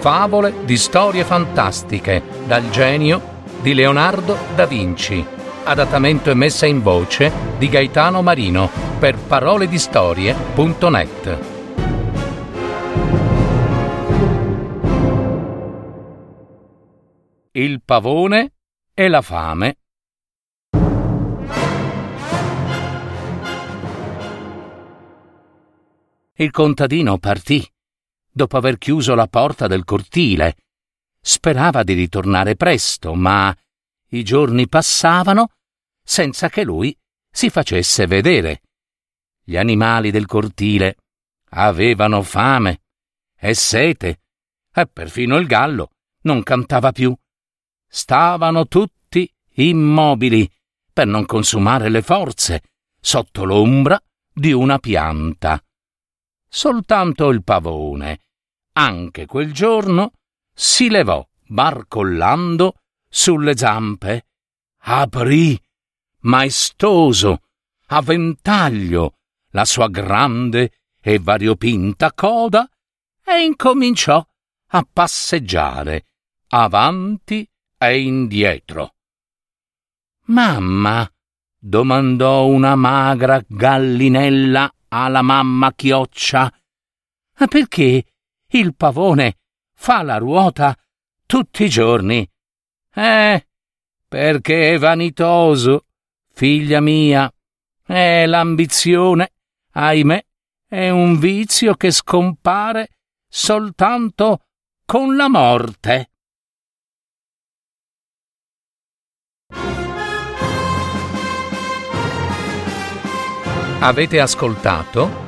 Favole di storie fantastiche dal genio di Leonardo da Vinci. Adattamento e messa in voce di Gaetano Marino per paroledistorie.net. Il pavone e la fame. Il contadino partì dopo aver chiuso la porta del cortile. Sperava di ritornare presto, ma i giorni passavano senza che lui si facesse vedere. Gli animali del cortile avevano fame e sete, e perfino il gallo non cantava più. Stavano tutti immobili per non consumare le forze sotto l'ombra di una pianta. Soltanto il pavone, anche quel giorno, si levò barcollando sulle zampe, aprì, maestoso, a ventaglio, la sua grande e variopinta coda e incominciò a passeggiare avanti e indietro. Mamma, domandò una magra gallinella alla mamma chioccia, perché il pavone fa la ruota tutti i giorni? Eh, perché è vanitoso, figlia mia. E l'ambizione, ahimè, è un vizio che scompare soltanto con la morte. Avete ascoltato